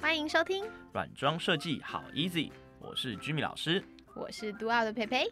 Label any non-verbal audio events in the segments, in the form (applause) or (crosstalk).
欢迎收听软装设计好 easy，我是居米老师，我是独奥的培培。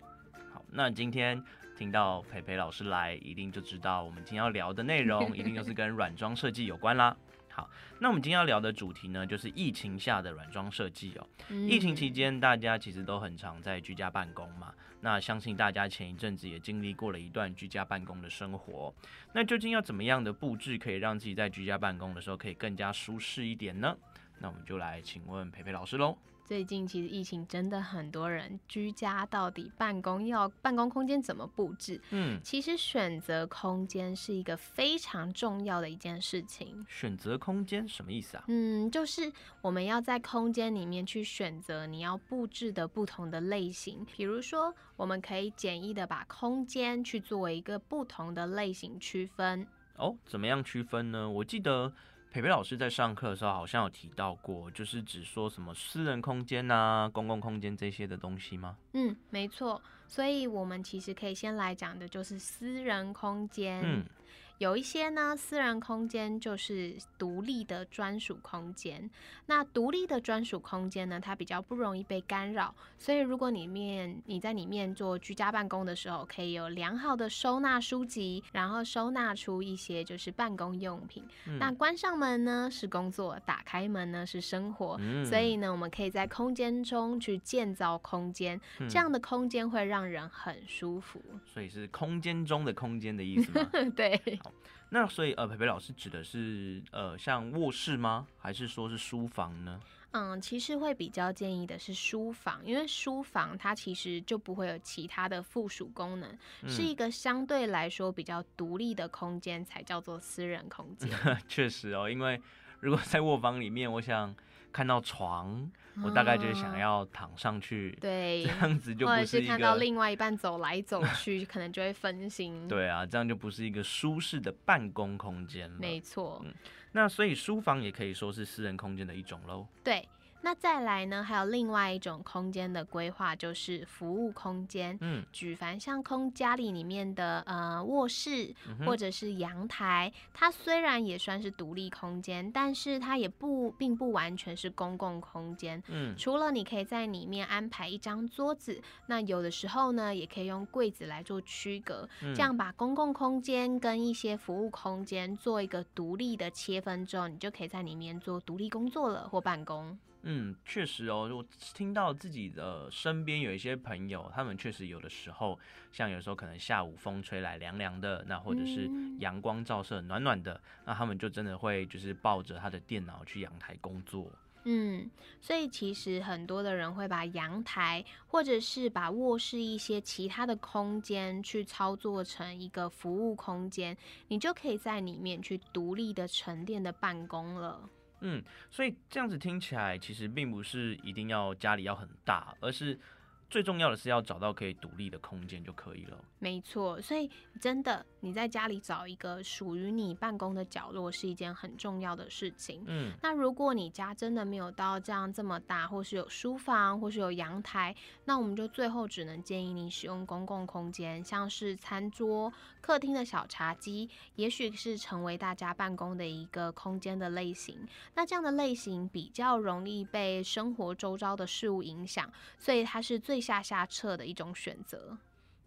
好，那今天听到培培老师来，一定就知道我们今天要聊的内容，(laughs) 一定就是跟软装设计有关啦。好，那我们今天要聊的主题呢，就是疫情下的软装设计哦。疫情期间，大家其实都很常在居家办公嘛。那相信大家前一阵子也经历过了一段居家办公的生活。那究竟要怎么样的布置，可以让自己在居家办公的时候可以更加舒适一点呢？那我们就来请问培培老师喽。最近其实疫情真的很多人居家，到底办公要办公空间怎么布置？嗯，其实选择空间是一个非常重要的一件事情。选择空间什么意思啊？嗯，就是我们要在空间里面去选择你要布置的不同的类型。比如说，我们可以简易的把空间去作为一个不同的类型区分。哦，怎么样区分呢？我记得。培培老师在上课的时候好像有提到过，就是只说什么私人空间呐、公共空间这些的东西吗？嗯，没错。所以我们其实可以先来讲的就是私人空间。嗯。有一些呢，私人空间就是独立的专属空间。那独立的专属空间呢，它比较不容易被干扰，所以如果里面你在里面做居家办公的时候，可以有良好的收纳书籍，然后收纳出一些就是办公用品。那关上门呢是工作，打开门呢是生活。所以呢，我们可以在空间中去建造空间，这样的空间会让人很舒服。所以是空间中的空间的意思吗？(laughs) 对。那所以呃，培培老师指的是呃，像卧室吗？还是说是书房呢？嗯，其实会比较建议的是书房，因为书房它其实就不会有其他的附属功能，是一个相对来说比较独立的空间，才叫做私人空间。(laughs) 确实哦，因为如果在卧房里面，我想。看到床，我大概就是想要躺上去，对，这样子就不是看到另外一半走来走去，可能就会分心。对啊，这样就不是一个舒适的办公空间了。没错，那所以书房也可以说是私人空间的一种喽。对。那再来呢？还有另外一种空间的规划，就是服务空间。嗯，举凡像空家里里面的呃卧室或者是阳台，它虽然也算是独立空间，但是它也不并不完全是公共空间。嗯，除了你可以在里面安排一张桌子，那有的时候呢，也可以用柜子来做区隔，这样把公共空间跟一些服务空间做一个独立的切分之后，你就可以在里面做独立工作了或办公。嗯，确实哦，我听到自己的身边有一些朋友，他们确实有的时候，像有时候可能下午风吹来凉凉的，那或者是阳光照射暖暖的，那他们就真的会就是抱着他的电脑去阳台工作。嗯，所以其实很多的人会把阳台或者是把卧室一些其他的空间去操作成一个服务空间，你就可以在里面去独立的沉淀的办公了。嗯，所以这样子听起来，其实并不是一定要家里要很大，而是。最重要的是要找到可以独立的空间就可以了。没错，所以真的你在家里找一个属于你办公的角落是一件很重要的事情。嗯，那如果你家真的没有到这样这么大，或是有书房，或是有阳台，那我们就最后只能建议你使用公共空间，像是餐桌、客厅的小茶几，也许是成为大家办公的一个空间的类型。那这样的类型比较容易被生活周遭的事物影响，所以它是最。下下策的一种选择。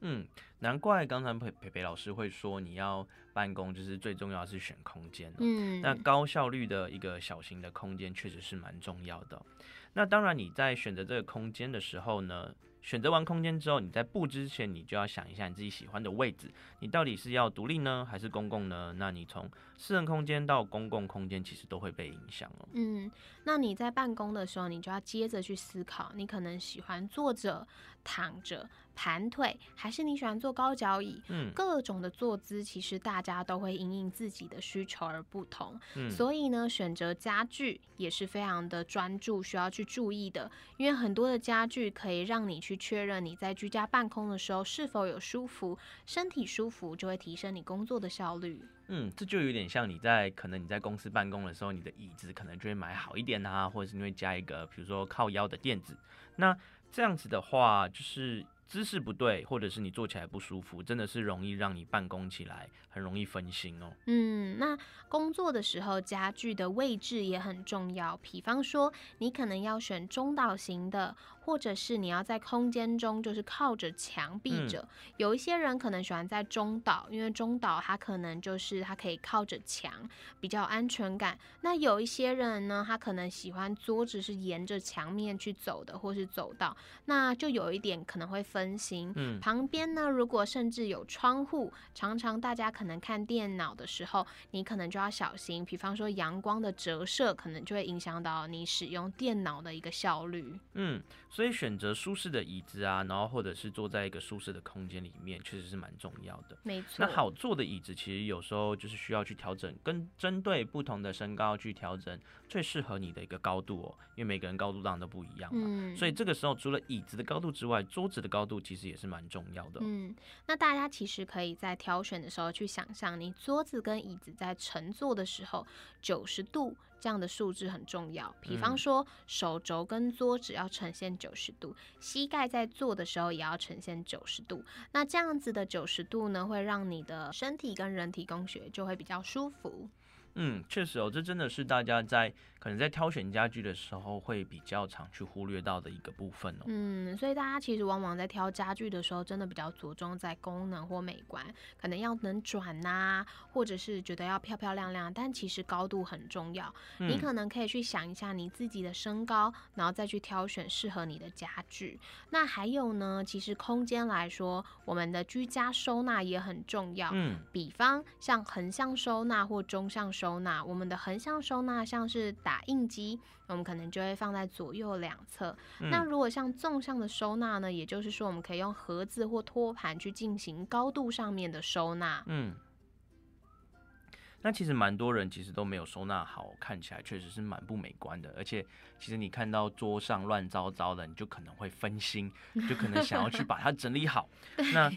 嗯，难怪刚才培培培老师会说，你要办公就是最重要是选空间。嗯，那高效率的一个小型的空间确实是蛮重要的。那当然你在选择这个空间的时候呢？选择完空间之后，你在布置之前，你就要想一下你自己喜欢的位置，你到底是要独立呢，还是公共呢？那你从私人空间到公共空间，其实都会被影响哦。嗯，那你在办公的时候，你就要接着去思考，你可能喜欢坐着、躺着、盘腿，还是你喜欢坐高脚椅？嗯，各种的坐姿，其实大家都会因应自己的需求而不同。嗯，所以呢，选择家具也是非常的专注，需要去注意的，因为很多的家具可以让你去。确认你在居家办公的时候是否有舒服，身体舒服就会提升你工作的效率。嗯，这就有点像你在可能你在公司办公的时候，你的椅子可能就会买好一点啊，或者是因为加一个比如说靠腰的垫子。那这样子的话，就是姿势不对，或者是你坐起来不舒服，真的是容易让你办公起来很容易分心哦。嗯，那工作的时候家具的位置也很重要，比方说你可能要选中岛型的。或者是你要在空间中，就是靠着墙壁着。有一些人可能喜欢在中岛，因为中岛它可能就是它可以靠着墙，比较安全感。那有一些人呢，他可能喜欢桌子是沿着墙面去走的，或是走道，那就有一点可能会分心。嗯，旁边呢，如果甚至有窗户，常常大家可能看电脑的时候，你可能就要小心。比方说阳光的折射，可能就会影响到你使用电脑的一个效率。嗯。所以选择舒适的椅子啊，然后或者是坐在一个舒适的空间里面，确实是蛮重要的。没错。那好坐的椅子，其实有时候就是需要去调整，跟针对不同的身高去调整最适合你的一个高度哦。因为每个人高度当然都不一样嘛。嗯。所以这个时候，除了椅子的高度之外，桌子的高度其实也是蛮重要的。嗯。那大家其实可以在挑选的时候去想象，你桌子跟椅子在乘坐的时候，九十度。这样的数字很重要，比方说手肘跟桌子要呈现九十度，膝盖在坐的时候也要呈现九十度。那这样子的九十度呢，会让你的身体跟人体工学就会比较舒服。嗯，确实哦，这真的是大家在可能在挑选家具的时候会比较常去忽略到的一个部分哦。嗯，所以大家其实往往在挑家具的时候，真的比较着重在功能或美观，可能要能转呐，或者是觉得要漂漂亮亮，但其实高度很重要。你可能可以去想一下你自己的身高，然后再去挑选适合你的家具。那还有呢，其实空间来说，我们的居家收纳也很重要。嗯，比方像横向收纳或中向。收纳我们的横向收纳像是打印机，我们可能就会放在左右两侧。那如果像纵向的收纳呢，也就是说我们可以用盒子或托盘去进行高度上面的收纳。嗯，那其实蛮多人其实都没有收纳好，看起来确实是蛮不美观的。而且其实你看到桌上乱糟糟的，你就可能会分心，就可能想要去 (laughs) 把它整理好。那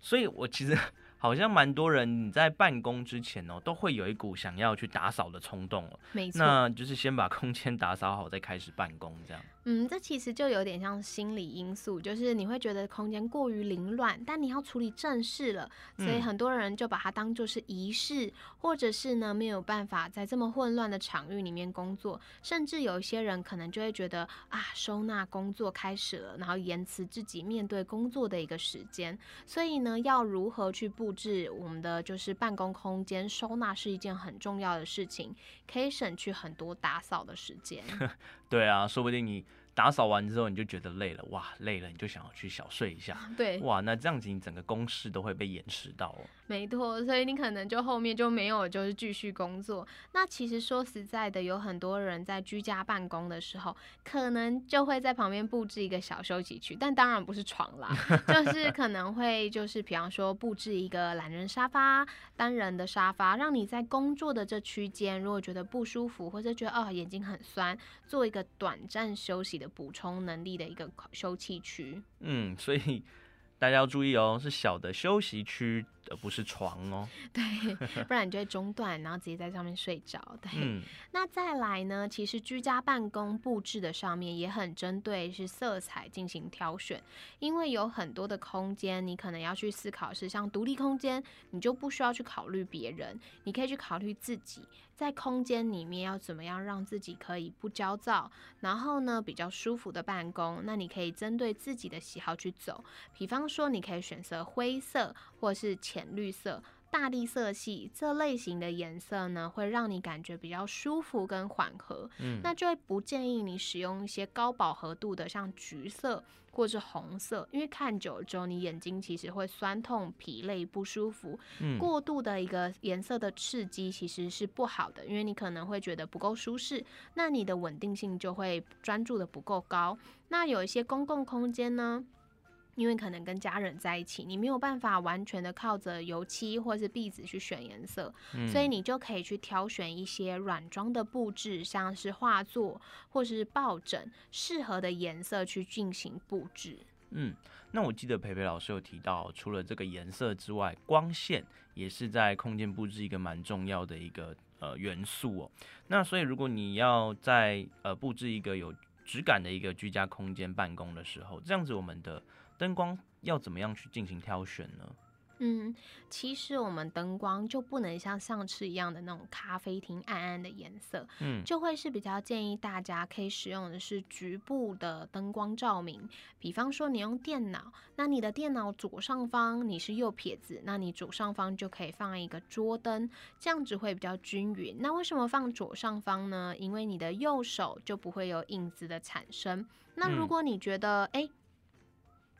所以，我其实。好像蛮多人你在办公之前哦，都会有一股想要去打扫的冲动哦。没错，那就是先把空间打扫好，再开始办公这样。嗯，这其实就有点像心理因素，就是你会觉得空间过于凌乱，但你要处理正事了，所以很多人就把它当做是仪式，或者是呢没有办法在这么混乱的场域里面工作，甚至有一些人可能就会觉得啊，收纳工作开始了，然后延迟自己面对工作的一个时间。所以呢，要如何去布布置我们的就是办公空间，收纳是一件很重要的事情，可以省去很多打扫的时间。(laughs) 对啊，说不定你。打扫完之后，你就觉得累了，哇，累了，你就想要去小睡一下，(laughs) 对，哇，那这样子你整个公事都会被延迟到哦。没错，所以你可能就后面就没有就是继续工作。那其实说实在的，有很多人在居家办公的时候，可能就会在旁边布置一个小休息区，但当然不是床啦，(laughs) 就是可能会就是比方说布置一个懒人沙发、单人的沙发，让你在工作的这区间，如果觉得不舒服或者觉得哦眼睛很酸，做一个短暂休息的补充能力的一个休憩区。嗯，所以大家要注意哦，是小的休息区。而不是床哦，(laughs) 对，不然你就会中断，然后直接在上面睡着。对，那再来呢？其实居家办公布置的上面也很针对是色彩进行挑选，因为有很多的空间，你可能要去思考是像独立空间，你就不需要去考虑别人，你可以去考虑自己在空间里面要怎么样让自己可以不焦躁，然后呢比较舒服的办公。那你可以针对自己的喜好去走，比方说你可以选择灰色或是。浅绿色、大地色系这类型的颜色呢，会让你感觉比较舒服跟缓和。嗯，那就会不建议你使用一些高饱和度的，像橘色或是红色，因为看久了之后，你眼睛其实会酸痛、疲累、不舒服。嗯，过度的一个颜色的刺激其实是不好的，因为你可能会觉得不够舒适，那你的稳定性就会专注的不够高。那有一些公共空间呢？因为可能跟家人在一起，你没有办法完全的靠着油漆或是壁纸去选颜色，所以你就可以去挑选一些软装的布置，像是画作或是抱枕，适合的颜色去进行布置。嗯，那我记得培培老师有提到，除了这个颜色之外，光线也是在空间布置一个蛮重要的一个呃元素哦。那所以如果你要在呃布置一个有质感的一个居家空间办公的时候，这样子我们的。灯光要怎么样去进行挑选呢？嗯，其实我们灯光就不能像上次一样的那种咖啡厅暗暗的颜色，嗯，就会是比较建议大家可以使用的是局部的灯光照明。比方说你用电脑，那你的电脑左上方你是右撇子，那你左上方就可以放一个桌灯，这样子会比较均匀。那为什么放左上方呢？因为你的右手就不会有影子的产生。那如果你觉得哎。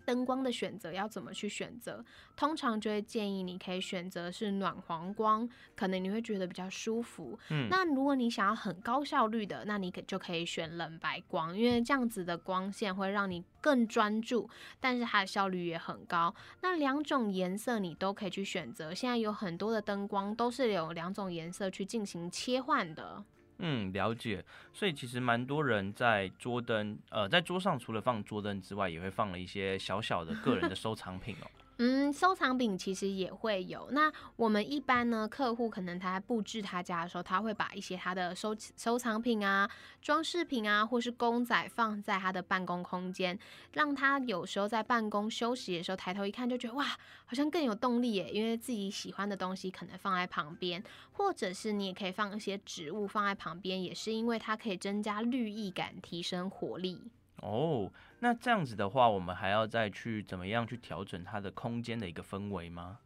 灯光的选择要怎么去选择？通常就会建议你可以选择是暖黄光，可能你会觉得比较舒服。嗯，那如果你想要很高效率的，那你可就可以选冷白光，因为这样子的光线会让你更专注，但是它的效率也很高。那两种颜色你都可以去选择。现在有很多的灯光都是有两种颜色去进行切换的。嗯，了解。所以其实蛮多人在桌灯，呃，在桌上除了放桌灯之外，也会放了一些小小的个人的收藏品哦。(laughs) 嗯，收藏品其实也会有。那我们一般呢，客户可能他在布置他家的时候，他会把一些他的收收藏品啊、装饰品啊，或是公仔放在他的办公空间，让他有时候在办公休息的时候抬头一看，就觉得哇，好像更有动力耶。因为自己喜欢的东西可能放在旁边，或者是你也可以放一些植物放在旁边，也是因为它可以增加绿意感，提升活力。哦。那这样子的话，我们还要再去怎么样去调整它的空间的一个氛围吗？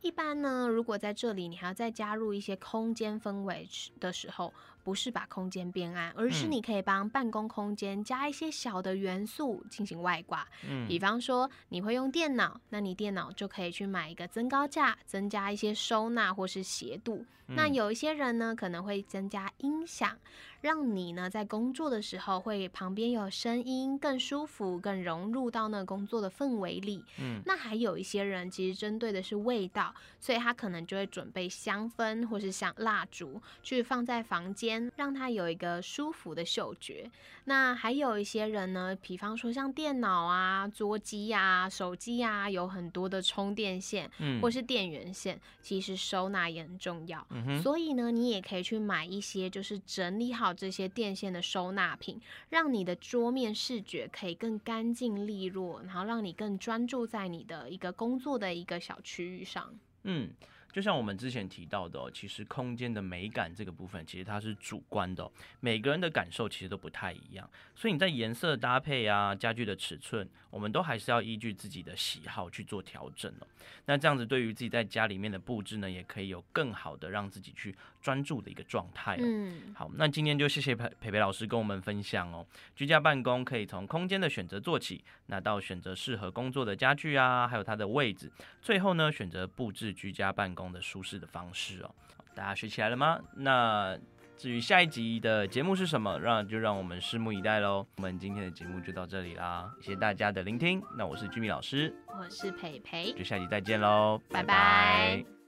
一般呢，如果在这里你还要再加入一些空间氛围的时候，不是把空间变暗，而是你可以帮办公空间加一些小的元素进行外挂。嗯，比方说你会用电脑，那你电脑就可以去买一个增高架，增加一些收纳或是斜度。那有一些人呢，可能会增加音响。让你呢在工作的时候会旁边有声音更舒服，更融入到那个工作的氛围里。嗯，那还有一些人其实针对的是味道，所以他可能就会准备香氛或是像蜡烛去放在房间，让它有一个舒服的嗅觉。那还有一些人呢，比方说像电脑啊、桌机啊、手机啊，有很多的充电线，嗯，或是电源线，其实收纳也很重要。嗯所以呢，你也可以去买一些就是整理好。这些电线的收纳品，让你的桌面视觉可以更干净利落，然后让你更专注在你的一个工作的一个小区域上。嗯。就像我们之前提到的，其实空间的美感这个部分，其实它是主观的，每个人的感受其实都不太一样。所以你在颜色搭配啊、家具的尺寸，我们都还是要依据自己的喜好去做调整哦。那这样子对于自己在家里面的布置呢，也可以有更好的让自己去专注的一个状态。嗯，好，那今天就谢谢培培培老师跟我们分享哦，居家办公可以从空间的选择做起，那到选择适合工作的家具啊，还有它的位置，最后呢选择布置居家办公。的舒适的方式哦，大家学起来了吗？那至于下一集的节目是什么，让就让我们拭目以待喽。我们今天的节目就到这里啦，谢谢大家的聆听。那我是居米老师，我是培培，就下集再见喽，拜拜。